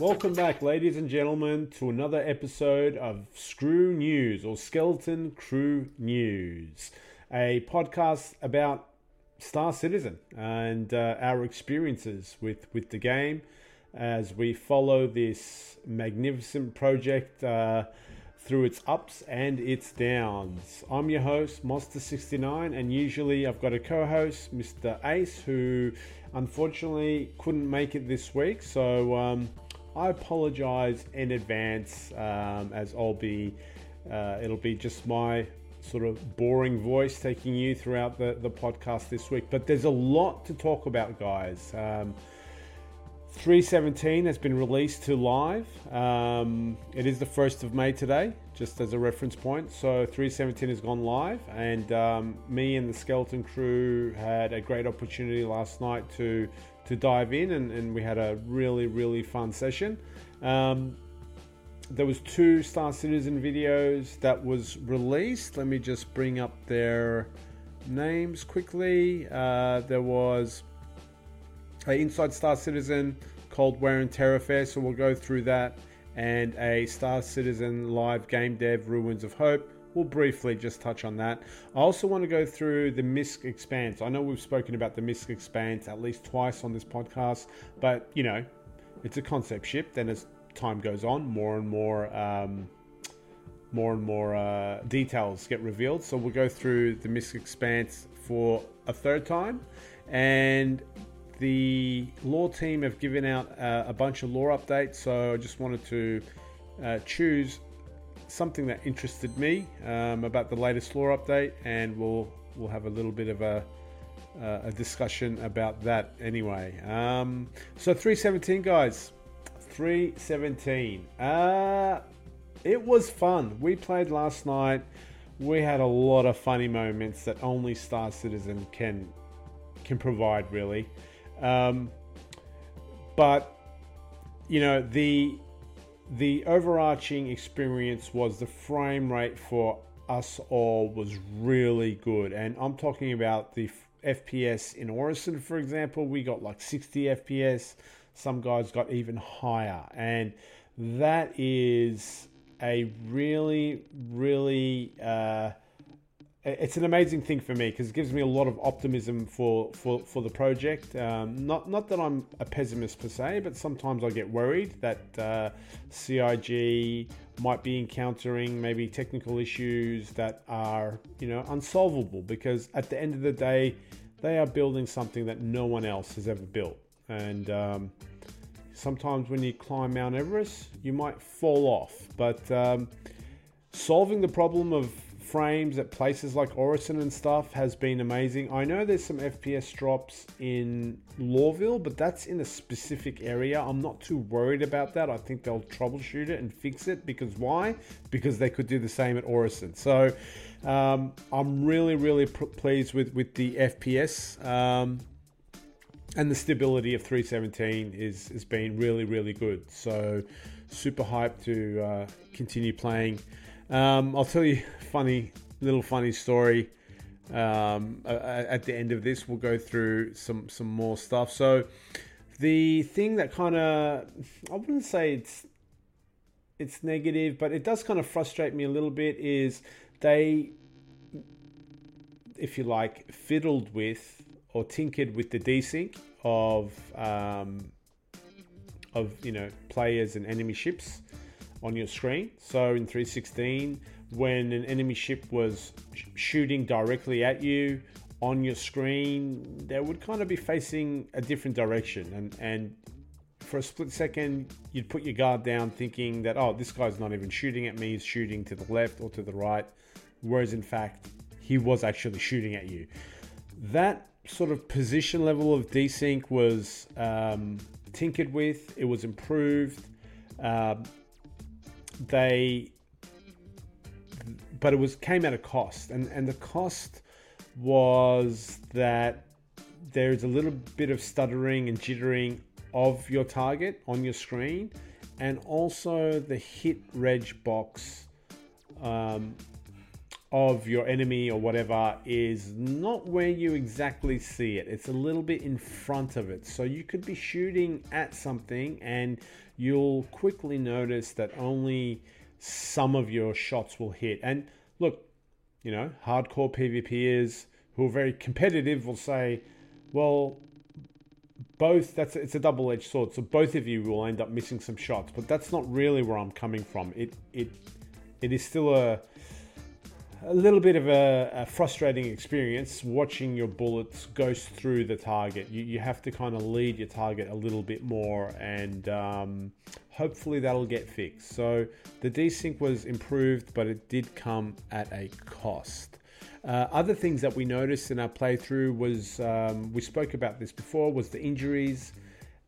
Welcome back, ladies and gentlemen, to another episode of Skrew News or Skeleton Crew News, a podcast about Star Citizen and uh, our experiences with, with the game as we follow this magnificent project uh, through its ups and its downs. I'm your host, Mozsta69, and usually I've got a co host, Mr. Ace, who unfortunately couldn't make it this week. So, um, I apologize in advance um, as I'll be, uh, it'll be just my sort of boring voice taking you throughout the, the podcast this week. But there's a lot to talk about, guys. Um, 317 has been released to live. Um, it is the 1st of May today, just as a reference point. So 317 has gone live, and um, me and the Skeleton crew had a great opportunity last night to to dive in, and, and we had a really really fun session. Um, there was two Star Citizen videos that was released. Let me just bring up their names quickly. Uh, there was a Inside Star Citizen Cold Wear and Tear Affair, so we'll go through that, and a Star Citizen live game dev Ruins of Home. We'll briefly just touch on that. I also want to go through the MISC Expanse. I know we've spoken about the MISC Expanse at least twice on this podcast, but you know, it's a concept ship. Then as time goes on, more and more. Um, more and more uh, details get revealed. So we'll go through the MISC Expanse for a third time, and the lore team have given out uh, a bunch of lore updates, so I just wanted to uh, choose something that interested me um, about the latest lore update, and we'll we'll have a little bit of a uh, a discussion about that anyway. Um, so 317 guys, 317. Uh, it was fun. We played last night. We had a lot of funny moments that only Star Citizen can can provide, really. Um, but you know the the overarching experience was the frame rate for us all was really good, and I'm talking about the FPS in Orison, for example. We got like 60 FPS. Some guys got even higher, and that is a really, really uh, it's an amazing thing for me because it gives me a lot of optimism for for, for the project. Um, not not that I'm a pessimist per se, but sometimes I get worried that uh, CIG might be encountering maybe technical issues that are you know unsolvable because at the end of the day, they are building something that no one else has ever built, and um, sometimes when you climb Mount Everest, you might fall off, but um, solving the problem of frames at places like Orison and stuff has been amazing. I know there's some FPS drops in Lorville, but that's in a specific area. I'm not too worried about that. I think they'll troubleshoot it and fix it because why? Because they could do the same at Orison. So um, I'm really, really pr- pleased with, with the FPS. Um, and the stability of 317 is has been really really good so super hyped to uh, continue playing um, I'll tell you funny little funny story. Um, at the end of this, we'll go through some some more stuff. So the thing that kind of I wouldn't say it's it's negative, but it does kind of frustrate me a little bit is they, if you like, fiddled with or tinkered with the desync of um, of you know players and enemy ships on your screen. So in 316, when an enemy ship was sh- shooting directly at you on your screen, they would kind of be facing a different direction. And, and for a split second, you'd put your guard down thinking that, oh, this guy's not even shooting at me, he's shooting to the left or to the right. Whereas in fact, he was actually shooting at you. That sort of position level of desync was um, tinkered with, it was improved. Um, they but it was came at a cost. And and the cost was that there's a little bit of stuttering and jittering of your target on your screen and also the hit reg box um, of your enemy or whatever is not where you exactly see it. It's a little bit in front of it. So you could be shooting at something and you'll quickly notice that only some of your shots will hit. And look, you know, hardcore PvPers who are very competitive will say, well, both that's it's a double-edged sword. So both of you will end up missing some shots, but that's not really where I'm coming from. It it it is still a a little bit of a, a, frustrating experience watching your bullets go through the target. You, you have to kind of lead your target a little bit more, and um, hopefully that'll get fixed. So the desync was improved, but it did come at a cost. Uh, other things that we noticed in our playthrough was um, we spoke about this before was the injuries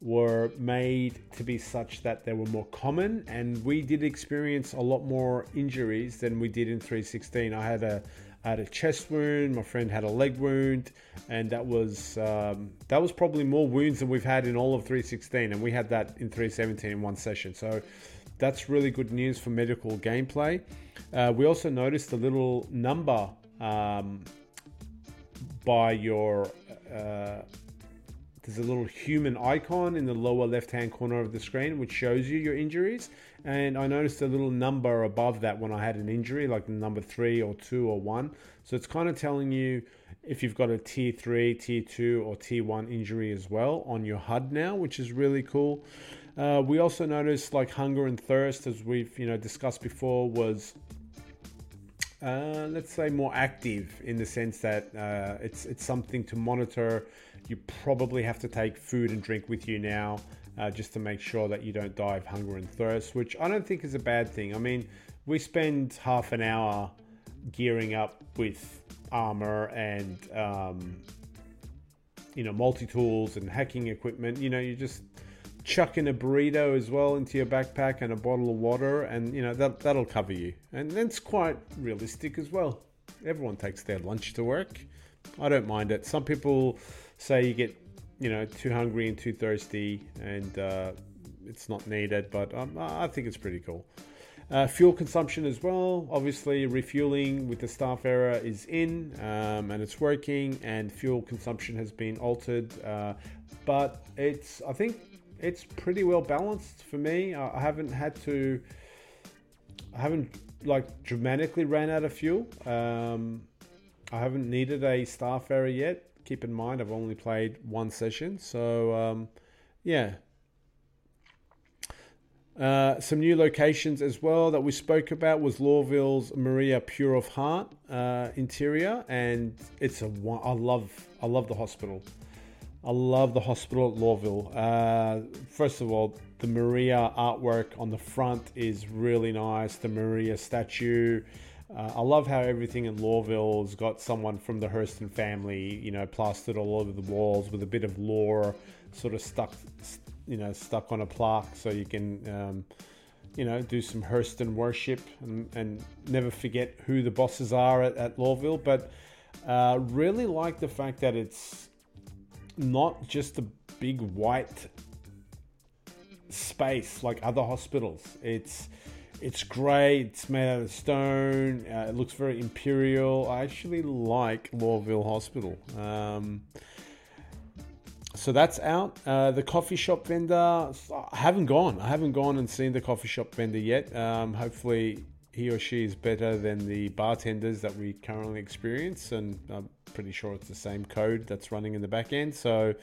were made to be such that they were more common, and we did experience a lot more injuries than we did in 316. I had a I had a chest wound. My friend had a leg wound, and that was um, that was probably more wounds than we've had in all of 316, and we had that in 317 in one session. So that's really good news for medical gameplay. Uh, we also noticed a little number um, by your uh, there's a little human icon in the lower left hand corner of the screen which shows you your injuries. And I noticed a little number above that when I had an injury, like number three or two or one. So it's kind of telling you if you've got a tier three, tier two, or tier one injury as well on your HUD now, which is really cool. Uh, we also noticed like hunger and thirst, as we've you know discussed before, was uh, let's say more active in the sense that uh, it's it's something to monitor you probably have to take food and drink with you now uh, just to make sure that you don't die of hunger and thirst, which I don't think is a bad thing. I mean, we spend half an hour gearing up with armor and um, you know multi tools and hacking equipment. You know, you just chuck in a burrito as well into your backpack and a bottle of water, and you know that that'll cover you. And that's quite realistic as well. Everyone takes their lunch to work. I don't mind it. Some people say you get you know too hungry and too thirsty and uh, it's not needed but um, i think it's pretty cool. Uh, fuel consumption as well. Obviously refueling with the Starfarer is in um, and it's working and fuel consumption has been altered uh, but it's i think it's pretty well balanced for me. I haven't had to i haven't like dramatically ran out of fuel. Um, i haven't needed a Starfarer yet keep in mind I've only played one session, so um, yeah. Uh, some new locations as well that we spoke about was Lorville's Maria Pure of Heart uh, interior, and it's a I love I love the hospital. I love the hospital at Lorville. Uh, first of all, the Maria artwork on the front is really nice. The Maria statue uh, I love how everything in Lorville's got someone from the Hurston family, you know, plastered all over the walls with a bit of lore sort of stuck, you know, stuck on a plaque so you can, um, you know, do some Hurston worship and, and, never forget who the bosses are at, at Lorville. But uh, really like the fact that it's not just a big white space like other hospitals. It's it's great. It's made out of stone. Uh, it looks very imperial. I actually like Lorville Hospital. Um, so that's out. Uh, the coffee shop vendor. I haven't gone. I haven't gone and seen the coffee shop vendor yet. Um, hopefully, he or she is better than the bartenders that we currently experience, and I'm pretty sure it's the same code that's running in the back end. So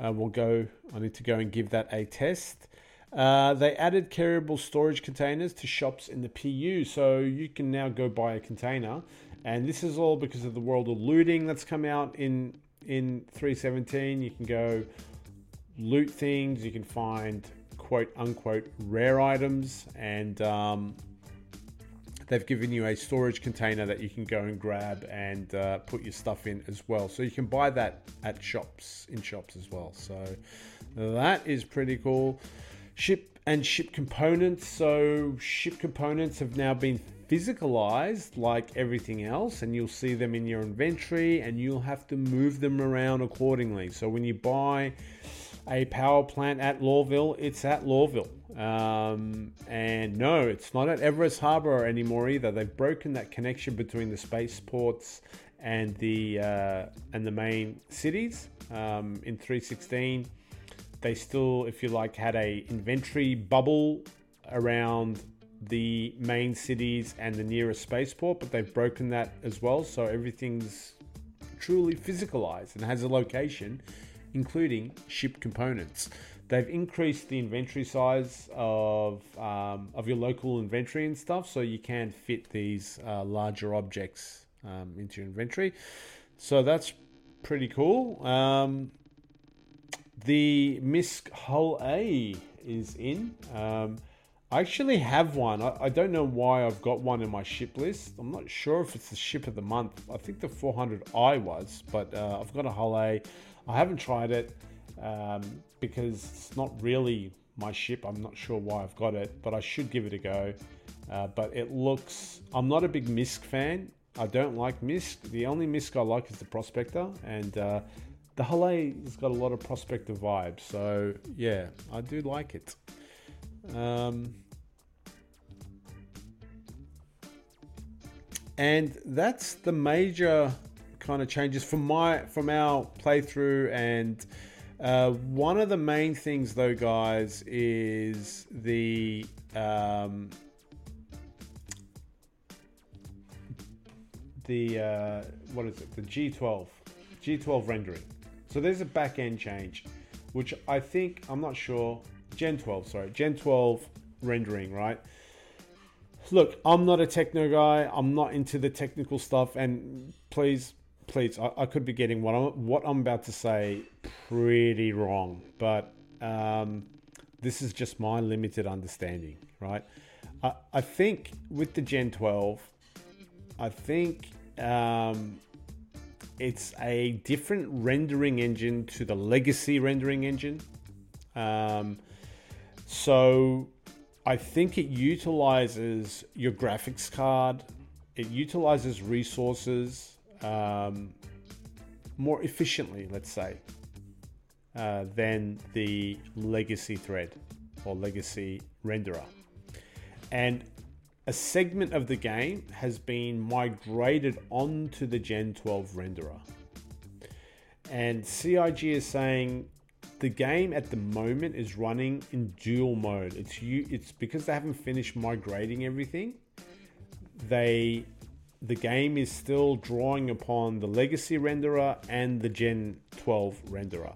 uh, we'll go. I need to go and give that a test. Uh, they added carryable storage containers to shops in the PU, so you can now go buy a container. And this is all because of the world of looting that's come out in in 317. You can go loot things. You can find quote unquote rare items, and um, they've given you a storage container that you can go and grab and uh, put your stuff in as well. So you can buy that at shops in shops as well. So that is pretty cool ship and ship components. So ship components have now been physicalized like everything else, and you'll see them in your inventory, and you'll have to move them around accordingly. So when you buy a power plant at Lorville, it's at Lorville. Um, and no, it's not at Everus Harbor anymore either. They've broken that connection between the spaceports and the uh, and the main cities. Um, in 316, they still, if you like, had a inventory bubble around the main cities and the nearest spaceport, but they've broken that as well. So everything's truly physicalized and has a location, including ship components. They've increased the inventory size of um, of your local inventory and stuff, so you can fit these uh, larger objects um, into your inventory. So that's pretty cool. Um, the MISC Hull A is in. Um, I actually have one. I, I, don't know why I've got one in my ship list. I'm not sure if it's the ship of the month. I think the 400i was, but uh, I've got a Hull A. I haven't tried it um, because it's not really my ship. I'm not sure why I've got it, but I should give it a go. Uh, but it looks. I'm not a big MISC fan. I don't like MISC. The only MISC I like is the Prospector, and uh, the has got a lot of Prospector vibes. So yeah, I do like it. Um, and that's the major kind of changes from my from our playthrough and uh, one of the main things though guys is the um, the uh, what is it the G12 G12 rendering so there's a back end change which I think I'm not sure Gen 12 sorry Gen 12 rendering right look, I'm not a techno guy. I'm not into the technical stuff. And please, please, I, I could be getting what I'm what I'm about to say pretty wrong, but um, this is just my limited understanding, right? I, I think with the Gen 12, I think um, it's a different rendering engine to the legacy rendering engine. Um, so I think it utilizes your graphics card, it utilizes resources um, more efficiently, let's say, uh, than the legacy thread or legacy renderer. And a segment of the game has been migrated onto the Gen 12 renderer. And CIG is saying the game at the moment is running in dual mode. It's you. It's because they haven't finished migrating everything. They, the game is still drawing upon the legacy renderer and the Gen 12 renderer,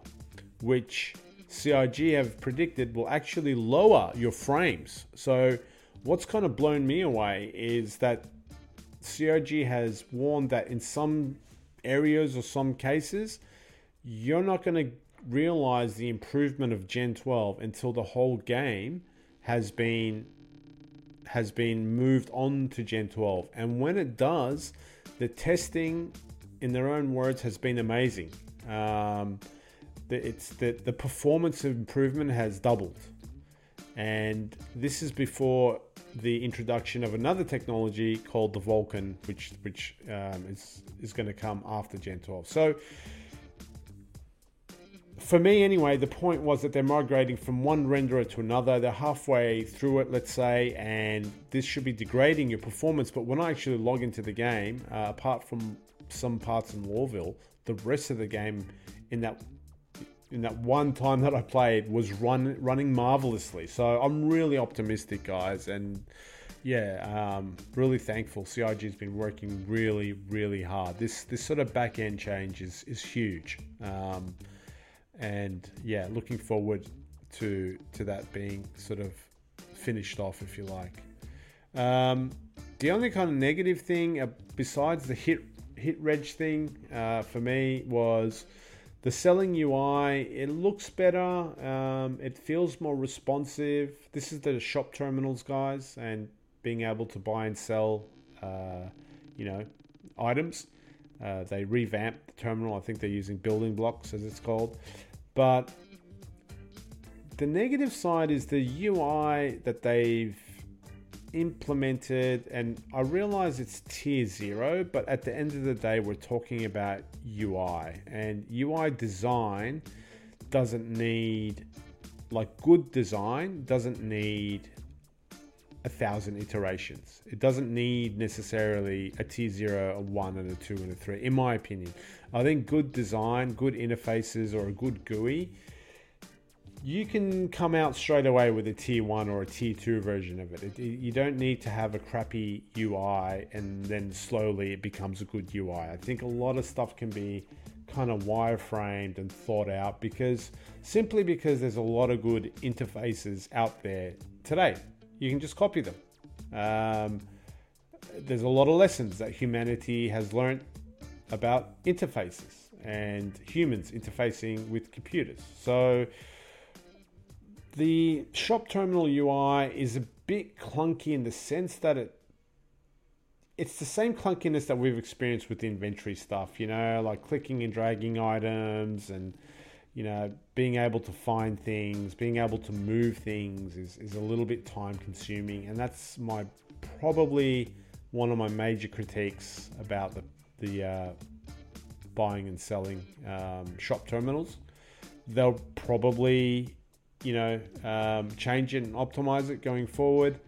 which CIG have predicted will actually lower your frames. So, what's kind of blown me away is that CIG has warned that in some areas or some cases, you're not going to realize the improvement of Gen 12 until the whole game has been has been moved on to Gen 12. And when it does, the testing, in their own words, has been amazing. Um, the, it's the, the performance improvement has doubled. And this is before the introduction of another technology called the Vulkan, which which um, is is going to come after Gen 12. So for me anyway, the point was that they're migrating from one renderer to another. They're halfway through it, let's say, and this should be degrading your performance. But when I actually log into the game, uh, apart from some parts in Lorville, the rest of the game in that in that one time that I played was run running marvelously. So I'm really optimistic, guys, and yeah, um, really thankful. CIG has been working really, really hard. This this sort of back end change is is huge. Um, and yeah, looking forward to to that being sort of finished off, if you like. Um, the only kind of negative thing uh, besides the hit hit reg thing uh, for me was the selling UI. It looks better. Um, it feels more responsive. This is the shop terminals, guys, and being able to buy and sell, uh, you know, items. Uh, they revamped the terminal. I think they're using building blocks, as it's called. But the negative side is the UI that they've implemented, and I realize it's tier zero, but at the end of the day, we're talking about UI, and UI design doesn't need like good design doesn't need a thousand iterations. It doesn't need necessarily a T0, a 1, and a 2, and a 3, in my opinion. I think good design, good interfaces, or a good GUI, you can come out straight away with a tier 1 or a tier 2 version of it. it. You don't need to have a crappy UI and then slowly it becomes a good UI. I think a lot of stuff can be kind of wireframed and thought out because simply because there's a lot of good interfaces out there today you can just copy them. Um, there's a lot of lessons that humanity has learned about interfaces and humans interfacing with computers. So the shop terminal UI is a bit clunky in the sense that it it's the same clunkiness that we've experienced with the inventory stuff, you know, like clicking and dragging items and you know, being able to find things, being able to move things is, is a little bit time consuming. And that's my probably one of my major critiques about the, the uh, buying and selling um, shop terminals. They'll probably, you know, um, change it and optimize it going forward.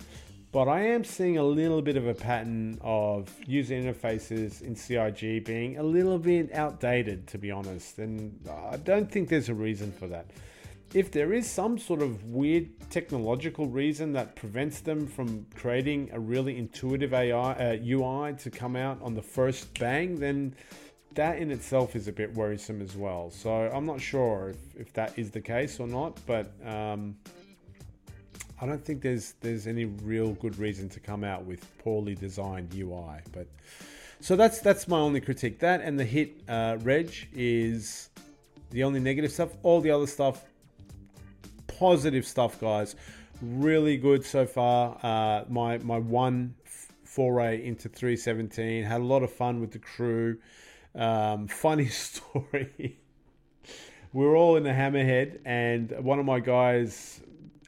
But I am seeing a little bit of a pattern of user interfaces in CIG being a little bit outdated, to be honest. And I don't think there's a reason for that. If there is some sort of weird technological reason that prevents them from creating a really intuitive AI uh, UI to come out on the first bang, then that in itself is a bit worrisome as well. So I'm not sure if, if that is the case or not, but um, I don't think there's there's any real good reason to come out with poorly designed UI. But so that's that's my only critique. That and the hit uh, reg is the only negative stuff. All the other stuff, positive stuff, guys. Really good so far. Uh, my my one foray into 317 had a lot of fun with the crew. Um, funny story. we were all in the hammerhead, and one of my guys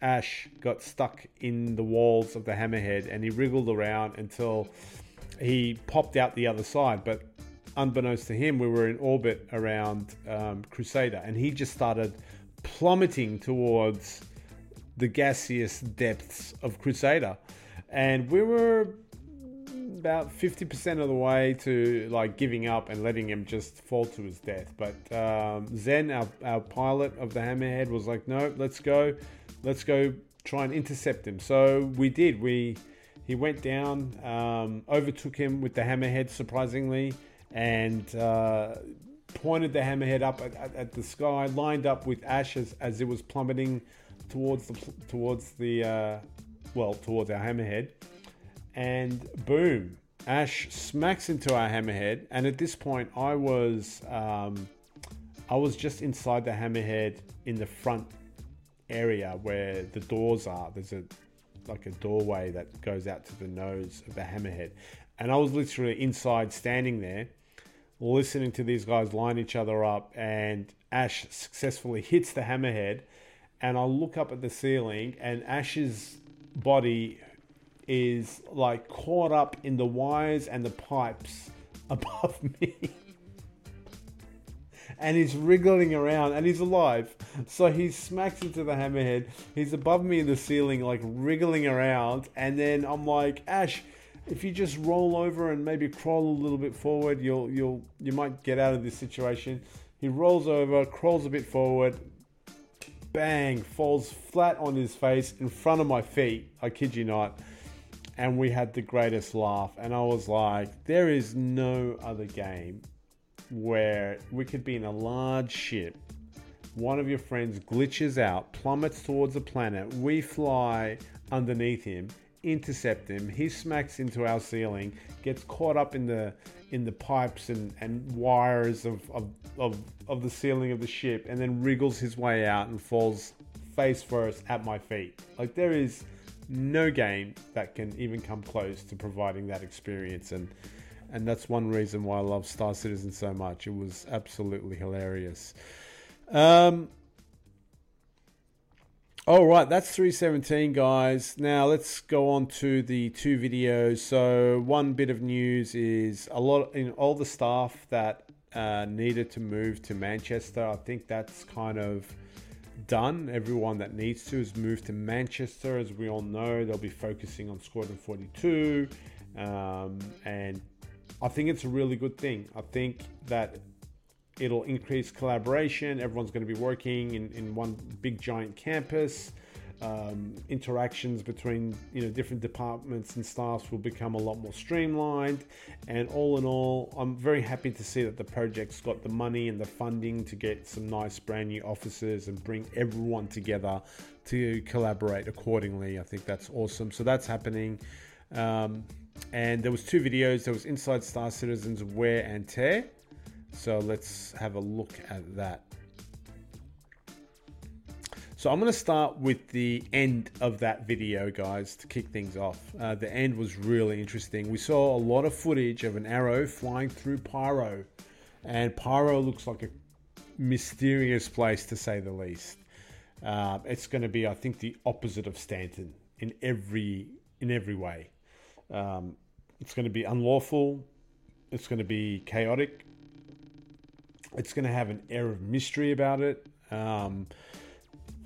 Ash got stuck in the walls of the hammerhead and he wriggled around until he popped out the other side. But unbeknownst to him, we were in orbit around um, Crusader and he just started plummeting towards the gaseous depths of Crusader. And we were about 50% of the way to like giving up and letting him just fall to his death. But um, Zen, our, our pilot of the Hammerhead, was like, no, let's go let's go try and intercept him. So we did. We he went down, um, overtook him with the hammerhead, surprisingly, and uh, pointed the hammerhead up at, at, at, the sky, lined up with Ash as, as it was plummeting towards the towards the uh, well towards our hammerhead, and boom, Ash smacks into our hammerhead. And at this point, I was um, I was just inside the hammerhead in the front area where the doors are. There's a like a doorway that goes out to the nose of the hammerhead. And I was literally inside standing there listening to these guys line each other up and Ash successfully hits the hammerhead and I look up at the ceiling and Ash's body is like caught up in the wires and the pipes above me and he's wriggling around and he's alive. So he smacks into the hammerhead. He's above me in the ceiling, like wriggling around. And then I'm like, Ash, if you just roll over and maybe crawl a little bit forward, you'll you'll you might get out of this situation. He rolls over, crawls a bit forward, bang, falls flat on his face in front of my feet. I kid you not. And we had the greatest laugh. And I was like, there is no other game where we could be in a large ship. One of your friends glitches out, plummets towards a planet. We fly underneath him, intercept him. He smacks into our ceiling, gets caught up in the in the pipes and, and wires of, of, of, of the ceiling of the ship, and then wriggles his way out and falls face first at my feet. Like there is no game that can even come close to providing that experience and and that's one reason why I love Star Citizen so much. It was absolutely hilarious. Um, all right, that's 317, guys. Now let's go on to the two videos. So one bit of news is a lot in all the staff that uh, needed to move to Manchester. I think that's kind of done. Everyone that needs to has moved to Manchester. As we all know, they'll be focusing on Squadron 42. Um, and I think it's a really good thing. I think that it'll increase collaboration. Everyone's going to be working in, in one big giant campus um, interactions between you know different departments and staffs will become a lot more streamlined. And all in all i'm very happy to see that the project's got the money and the funding to get some nice brand new offices and bring everyone together to collaborate accordingly. I think that's awesome. So that's happening. Um, and there was two videos. There was inside star citizens wear and tear. So let's have a look at that so I'm going to start with the end of that video, guys, to kick things off. Uh, the end was really interesting. We saw a lot of footage of an arrow flying through Pyro, and Pyro looks like a mysterious place to say the least. Uh, it's going to be, I think, the opposite of Stanton in every in every way. Um, it's going to be unlawful. It's going to be chaotic. It's going to have an air of mystery about it. Um,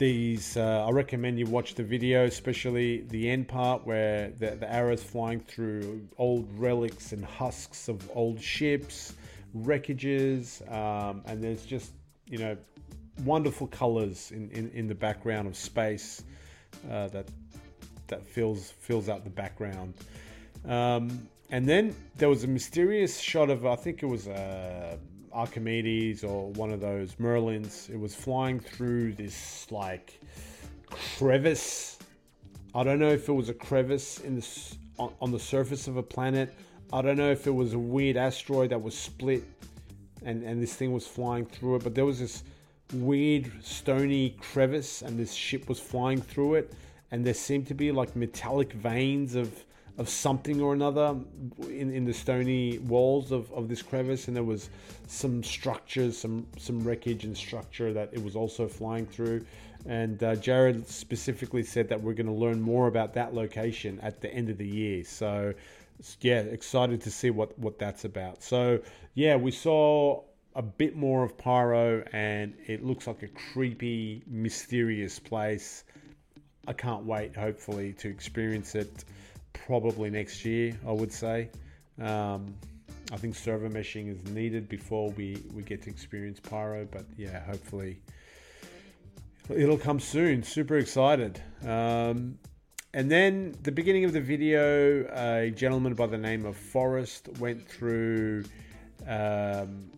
these uh, i recommend you watch the video especially the end part where the, the arrows flying through old relics and husks of old ships wreckages um, and there's just you know wonderful colors in, in, in the background of space uh, that that fills fills out the background. Um, and then there was a mysterious shot of i think it was a Archimedes or one of those Merlins. It was flying through this like crevice. I don't know if it was a crevice in the on, on the surface of a planet. I don't know if it was a weird asteroid that was split and, and this thing was flying through it, but there was this weird stony crevice and this ship was flying through it and there seemed to be like metallic veins of of something or another in, in the stony walls of, of this crevice and there was some structures some some wreckage and structure that it was also flying through. And uh, jared specifically said that we're going to learn more about that location at the end of the year. So yeah excited to see what what that's about. So yeah we saw a bit more of pyro and it looks like a creepy mysterious place. I can't wait hopefully to experience it probably next year, I would say. Um, I think server meshing is needed before we, we get to experience Pyro, but yeah, hopefully it'll come soon. Super excited. Um, and then the beginning of the video, a gentleman by the name of Forrest went through um,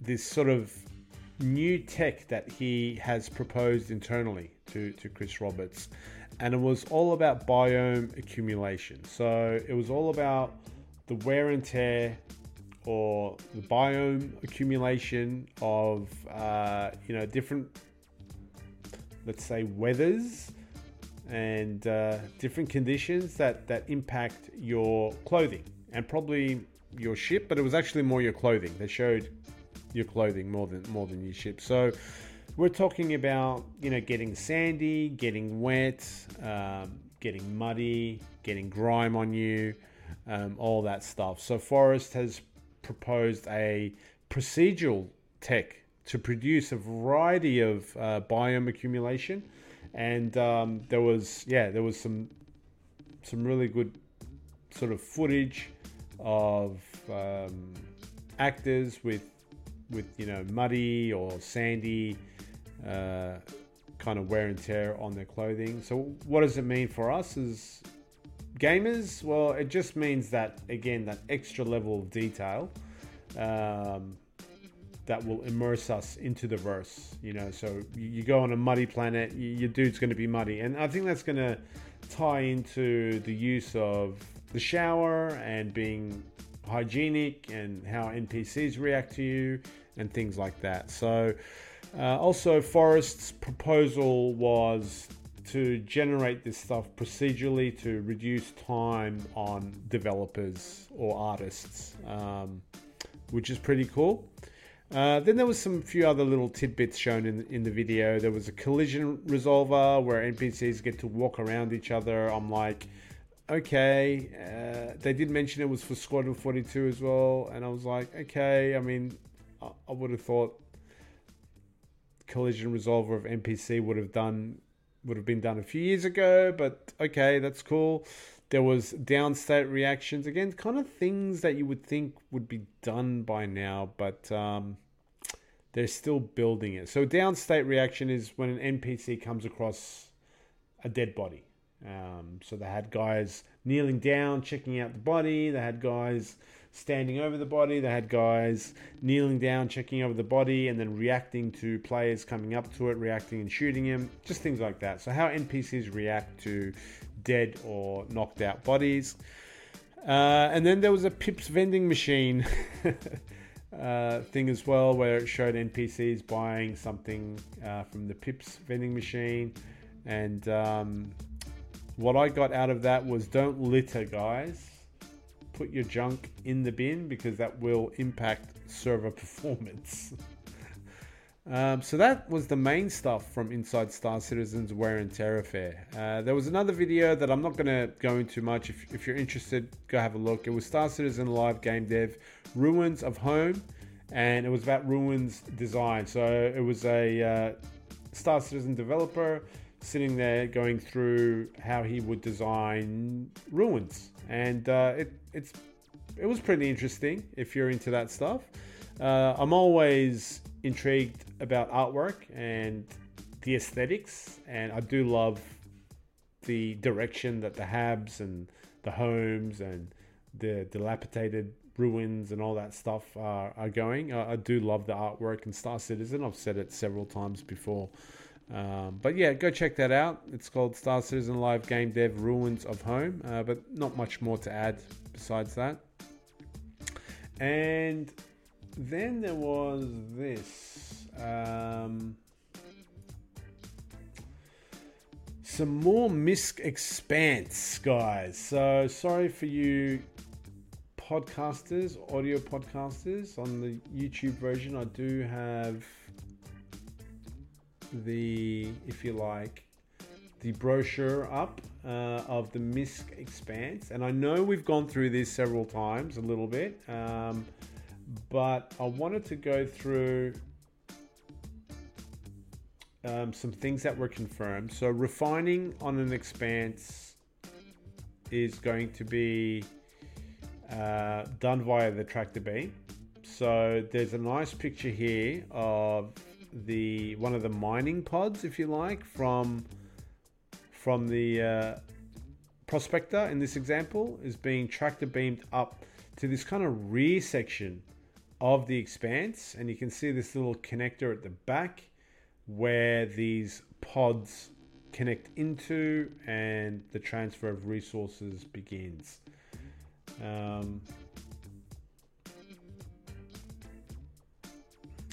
this sort of new tech that he has proposed internally to, to Chris Roberts and it was all about biome accumulation. So it was all about the wear and tear or the biome accumulation of uh, you know different, let's say, weathers and uh, different conditions that that impact your clothing and probably your ship, but it was actually more your clothing. They showed your clothing more than more than your ship. So we're talking about you know getting sandy, getting wet, um, getting muddy, getting grime on you, um, all that stuff. So Forrest has proposed a procedural tech to produce a variety of uh, biome accumulation, and um, there was yeah there was some some really good sort of footage of um, actors with with you know muddy or sandy uh, kind of wear and tear on their clothing. So, what does it mean for us as gamers? Well, it just means that, again, that extra level of detail um, that will immerse us into the verse. You know, so you go on a muddy planet, your dude's going to be muddy. And I think that's going to tie into the use of the shower and being hygienic and how NPCs react to you and things like that. So, uh, also, Forrest's proposal was to generate this stuff procedurally to reduce time on developers or artists, um, which is pretty cool. Uh, then there was some few other little tidbits shown in in the video. There was a collision resolver where NPCs get to walk around each other. I'm like, okay. Uh, they did mention it was for Squadron 42 as well, and I was like, okay. I mean, I, would have thought collision resolver of NPC would have done would have been done a few years ago, but okay, that's cool. There was downstate reactions again, kind of things that you would think would be done by now, but um, they're still building it. So downstate reaction is when an NPC comes across a dead body. Um, so they had guys kneeling down, checking out the body. They had guys standing over the body. They had guys kneeling down, checking over the body, and then reacting to players coming up to it, reacting and shooting him. Just things like that. So how NPCs react to dead or knocked out bodies. Uh, and then there was a Pips vending machine uh, thing as well, where it showed NPCs buying something uh, from the Pips vending machine. And um, what I got out of that was don't litter, guys. Put your junk in the bin because that will impact server performance. Um, so that was the main stuff from Inside Star Citizen's Wear and Tear affair. Uh, there was another video that I'm not going to go into much. If, if, you're interested, go have a look. It was Star Citizen Live Game Dev Ruins of Home, and it was about Ruins design. So it was a uh, Star Citizen developer sitting there going through how he would design Ruins, and uh, it, it's it was pretty interesting if you're into that stuff. Uh, I'm always intrigued about artwork and the aesthetics, and I do love the direction that the Habs and the homes and the dilapidated ruins and all that stuff are, are going. I, I, do love the artwork and Star Citizen. I've said it several times before. Um, but yeah, go check that out. It's called Star Citizen Live Game Dev Ruins of Home, uh, but not much more to add besides that. And then there was this. Um, some more MISC Expanse, guys. So sorry for you podcasters, audio podcasters. On the YouTube version, I do have the, if you like, the brochure up uh, of the MISC Expanse. And I know we've gone through this several times, a little bit. Um, but I wanted to go through um, some things that were confirmed. So, refining on an expanse is going to be uh, done via the tractor beam. So, there's a nice picture here of the one of the mining pods, if you like, from from the uh, prospector in this example is being tractor beamed up to this kind of rear section of the expanse and you can see this little connector at the back where these pods connect into and the transfer of resources begins. Um,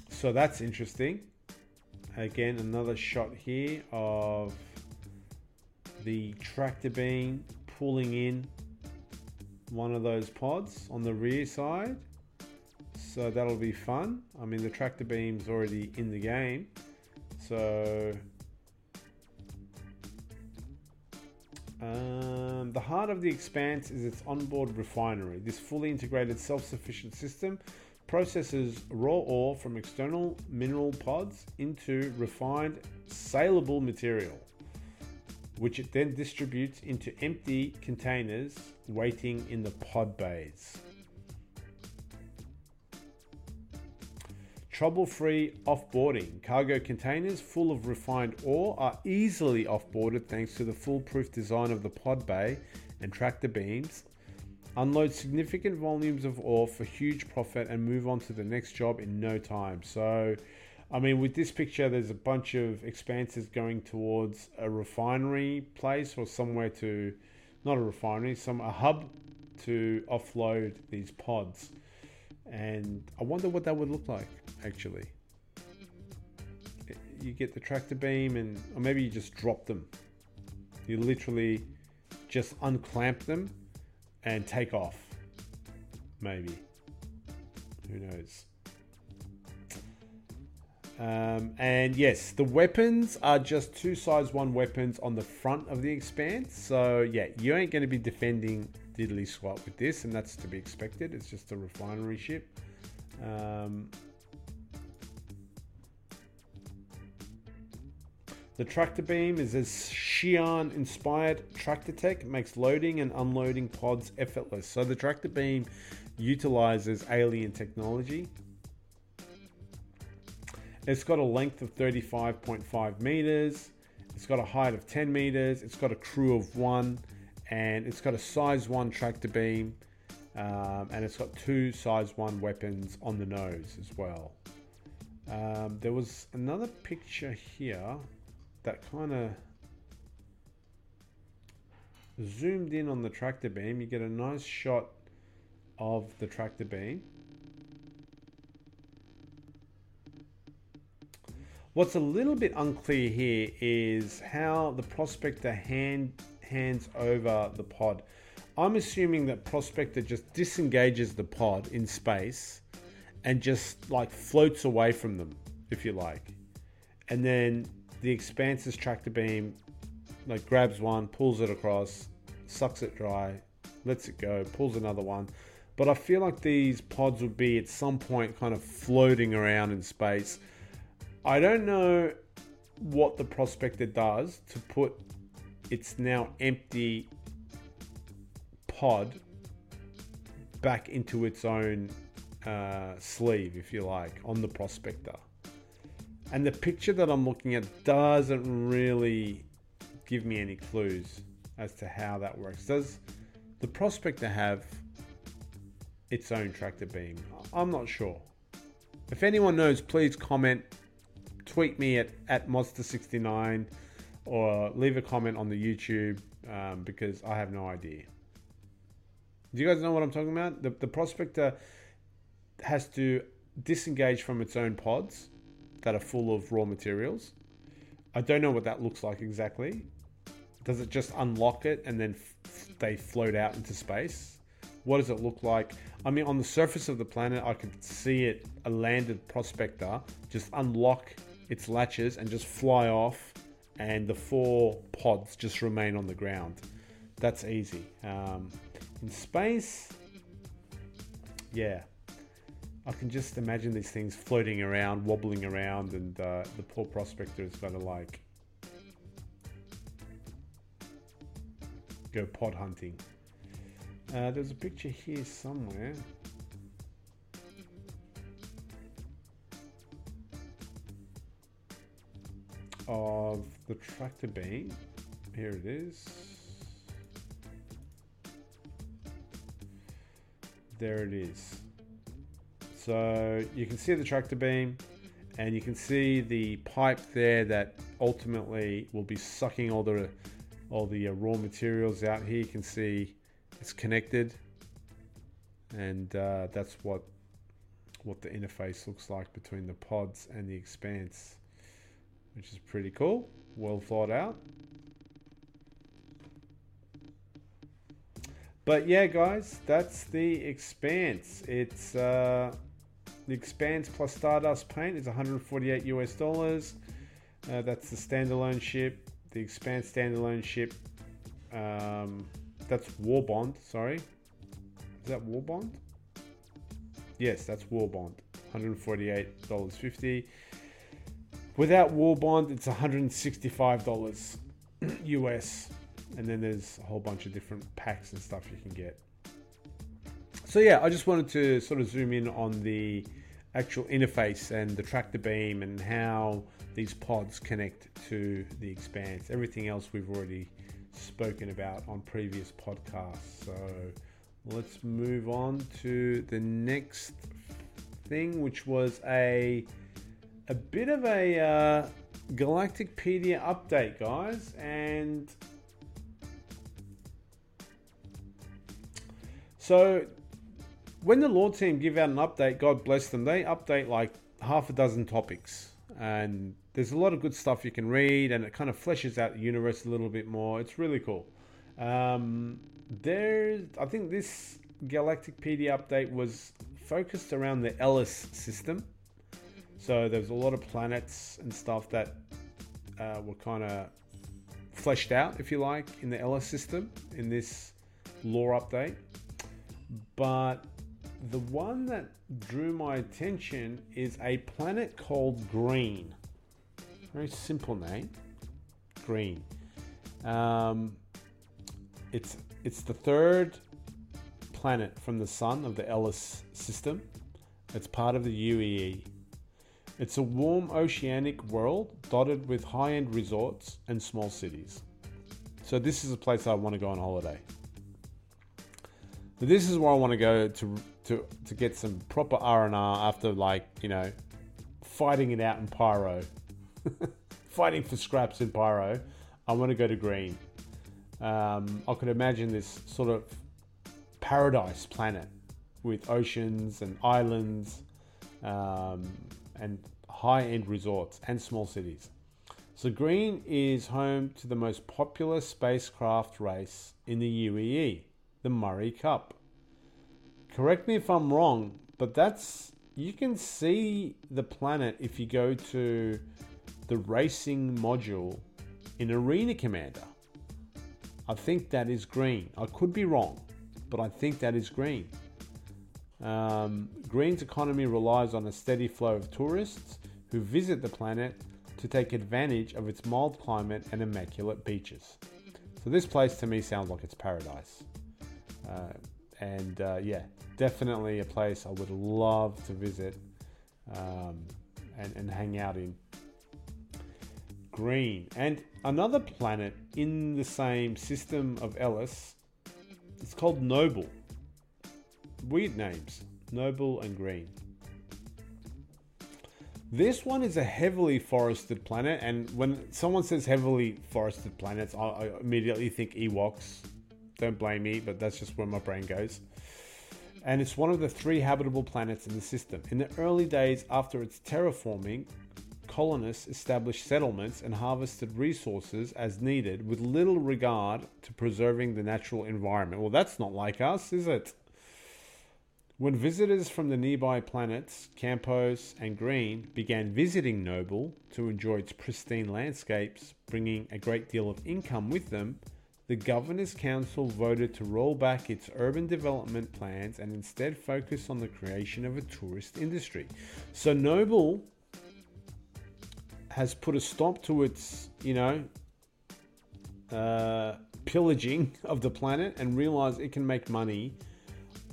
so that's interesting. Again, another shot here of the tractor beam pulling in one of those pods on the rear side so that'll be fun. I mean, the tractor beam's already in the game, so um, the heart of the expanse is its onboard refinery. This fully integrated, self-sufficient system processes raw ore from external mineral pods into refined, saleable material, which it then distributes into empty containers waiting in the pod bays. Trouble-free offboarding. Cargo containers full of refined ore are easily offboarded thanks to the foolproof design of the pod bay and tractor beams. Unload significant volumes of ore for huge profit and move on to the next job in no time. So, I mean, with this picture, there's a bunch of expanses going towards a refinery place or somewhere to, not a refinery, some a hub to offload these pods and I wonder what that would look like actually. You get the tractor beam, and or maybe you just drop them. You literally just unclamp them and take off. Maybe. Who knows? Um, and yes, the weapons are just two size one weapons on the front of the expanse. So yeah, you ain't going to be defending diddly squat with this, and that's to be expected. It's just a refinery ship. Um, The tractor beam is a Xi'an inspired tractor tech, makes loading and unloading pods effortless. So the tractor beam utilizes alien technology. It's got a length of 35.5 meters. It's got a height of 10 meters. It's got a crew of one, and it's got a size one tractor beam, um, and it's got two size one weapons on the nose as well. Um, there was another picture here that kind of zoomed in on the tractor beam. You get a nice shot of the tractor beam. What's a little bit unclear here is how the prospector hand hands over the pod. I'm assuming that prospector just disengages the pod in space and just like floats away from them, if you like. And then the expanses tractor beam like grabs one, pulls it across, sucks it dry, lets it go, pulls another one. But I feel like these pods would be at some point kind of floating around in space. I don't know what the prospector does to put its now empty pod back into its own uh, sleeve, if you like, on the prospector. And the picture that I'm looking at doesn't really give me any clues as to how that works. Does the prospector have its own tractor beam? I'm not sure. If anyone knows, please comment, tweet me at, at Mozsta69 or leave a comment on the YouTube um, because I have no idea. Do you guys know what I'm talking about? The, the prospector has to disengage from its own pods that are full of raw materials. I don't know what that looks like exactly. Does it just unlock it and then f- they float out into space? What does it look like? I mean, on the surface of the planet, I could see it, a landed prospector, just unlock its latches and just fly off, and the four pods just remain on the ground. That's easy. Um, in space, yeah, I can just imagine these things floating around, wobbling around, and uh, the poor prospector is going to like go pod hunting. Uh, there's a picture here somewhere. Of the tractor beam. Here it is. There it is. So you can see the tractor beam and you can see the pipe there that ultimately will be sucking all the all the uh, raw materials out here. You can see it's connected and uh, that's what what the interface looks like between the pods and the expanse which is pretty cool. Well thought out. But yeah guys that's the expanse. It's uh, the expanse plus stardust paint is 148 us dollars uh, that's the standalone ship the expanse standalone ship um, that's War Bond. Sorry, is that War Bond? Yes, that's War Bond. $148.50. Without War Bond, it's $165 US. And then there's a whole bunch of different packs and stuff you can get. So, yeah, I just wanted to sort of zoom in on the actual interface and the tractor beam and how these pods connect to the expanse. Everything else we've already spoken about on previous podcasts. So let's move on to the next thing, which was a a bit of a uh, Galactapedia update, guys, and so when the Lore team give out an update, God bless them, they update like half a dozen topics, and there's a lot of good stuff you can read, and it kind of fleshes out the universe a little bit more. It's really cool. Um, there's, I think this Galactapedia update was focused around the Ellis system. So there's a lot of planets and stuff that uh, were kind of fleshed out, if you like, in the Ellis system in this lore update. But the one that drew my attention is a planet called Green. Very simple name. Green. Um, it's it's the third planet from the sun of the Ellis system. It's part of the UEE. It's a warm oceanic world dotted with high-end resorts and small cities. So this is a place I want to go on holiday. But this is where I want to go to to to get some proper R and R after like you know fighting it out in Pyro, fighting for scraps in Pyro. I want to go to Green. Um, I could imagine this sort of paradise planet with oceans and islands um, and high end resorts and small cities. So, Green is home to the most popular spacecraft race in the UEE, the Murray Cup. Correct me if I'm wrong, but that's you can see the planet if you go to the racing module in Arena Commander. I think that is green. I could be wrong, but I think that is green. Um, Green's economy relies on a steady flow of tourists who visit the planet to take advantage of its mild climate and immaculate beaches. So, this place to me sounds like it's paradise. Uh, and uh, yeah, definitely a place I would love to visit um, and, and hang out in green. And another planet in the same system of Ellis, it's called Noble. Weird names Noble and Green. This one is a heavily forested planet, and when someone says heavily forested planets, I, I immediately think Ewoks. Don't blame me, but that's just where my brain goes and it's one of the three habitable planets in the system. In the early days after its terraforming, colonists established settlements and harvested resources as needed with little regard to preserving the natural environment. Well, that's not like us, is it? When visitors from the nearby planets, Campos and Green, began visiting Noble to enjoy its pristine landscapes, bringing a great deal of income with them, the Governor's Council voted to roll back its urban development plans and instead focus on the creation of a tourist industry. So Noble has put a stop to its, you know, uh, pillaging of the planet and realized it can make money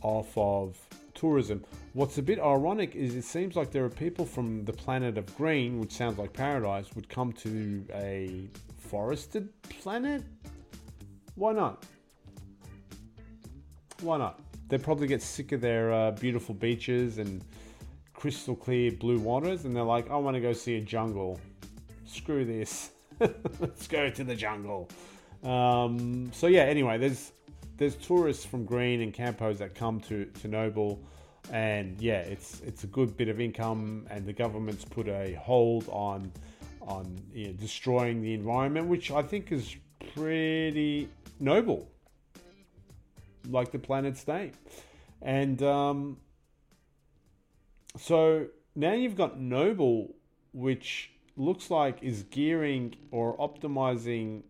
off of tourism. What's a bit ironic is it seems like there are people from the planet of green, which sounds like paradise, would come to a forested planet. Why not? Why not? They probably get sick of their uh, beautiful beaches and crystal clear blue waters, and they're like, I want to go see a jungle screw this. Let's go to the jungle. Um, so yeah, anyway, there's there's tourists from Green and Campos that come to, to Noble, and yeah, it's it's a good bit of income, and the government's put a hold on on you know, destroying the environment, which I think is pretty noble, like the planet's name, and um, so now you've got Noble, which looks like is gearing or optimizing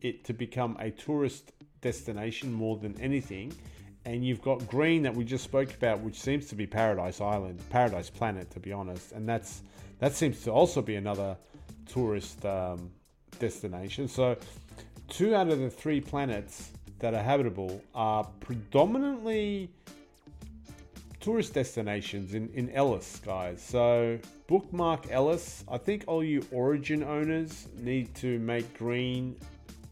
it to become a tourist destination more than anything. And you've got green that we just spoke about, which seems to be Paradise Island, Paradise Planet, to be honest. And that's that seems to also be another tourist um, destination. So, two out of the three planets that are habitable are predominantly tourist destinations in, in Ellis, guys. So bookmark Ellis. I think all you Origin owners need to make Green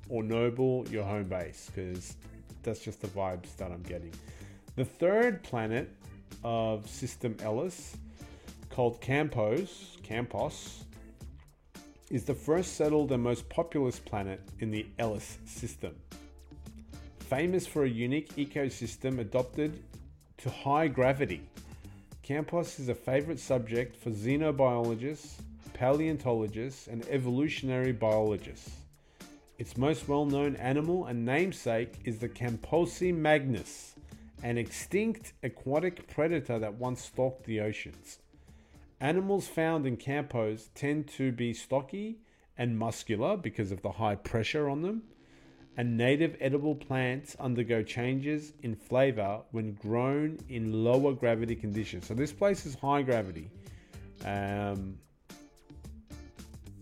or Noble your home base because that's just the vibes that I'm getting. The third planet of System Ellis, called Campos, Campos, is the first settled and most populous planet in the Ellis system. Famous for a unique ecosystem adopted to high gravity. Campos is a favorite subject for xenobiologists, paleontologists, and evolutionary biologists. Its most well known animal and namesake is the Camposi magnus, an extinct aquatic predator that once stalked the oceans. Animals found in Campos tend to be stocky and muscular because of the high pressure on them, and native edible plants undergo changes in flavor when grown in lower gravity conditions. So this place is high gravity. Um,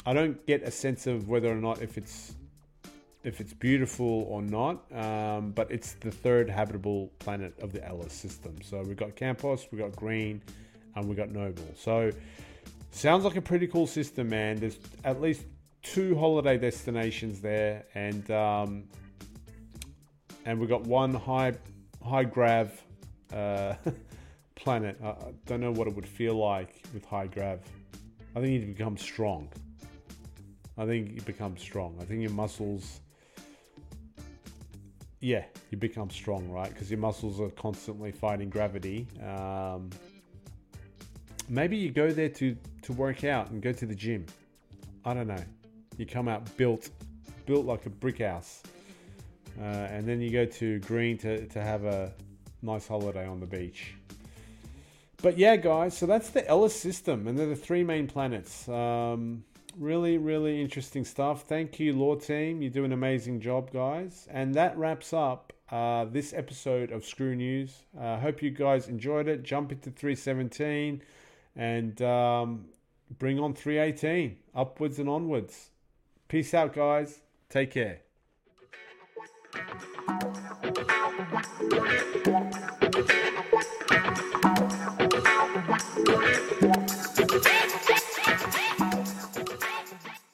I don't get a sense of whether or not if it's if it's beautiful or not, um, but it's the third habitable planet of the Ellis system. So we've got Campos, we've got Green, and we've got Noble. So sounds like a pretty cool system, man. There's at least two holiday destinations there, and um, and we've got one high high grav uh, planet. I, I don't know what it would feel like with high grav. I think you become strong. I think you become strong. I think your muscles, yeah, you become strong, right? Because your muscles are constantly fighting gravity. Um, maybe you go there to to work out and go to the gym. I don't know. You come out built, built like a brick house, uh, and then you go to Green to to have a nice holiday on the beach. But yeah, guys, so that's the Ellis system, and they're the three main planets. Um, really, really interesting stuff. Thank you, Lore Team. You do an amazing job, guys. And that wraps up uh, this episode of Skrew News. I uh, hope you guys enjoyed it. Jump into 317 and um, bring on 318 upwards and onwards. Peace out, guys. Take care.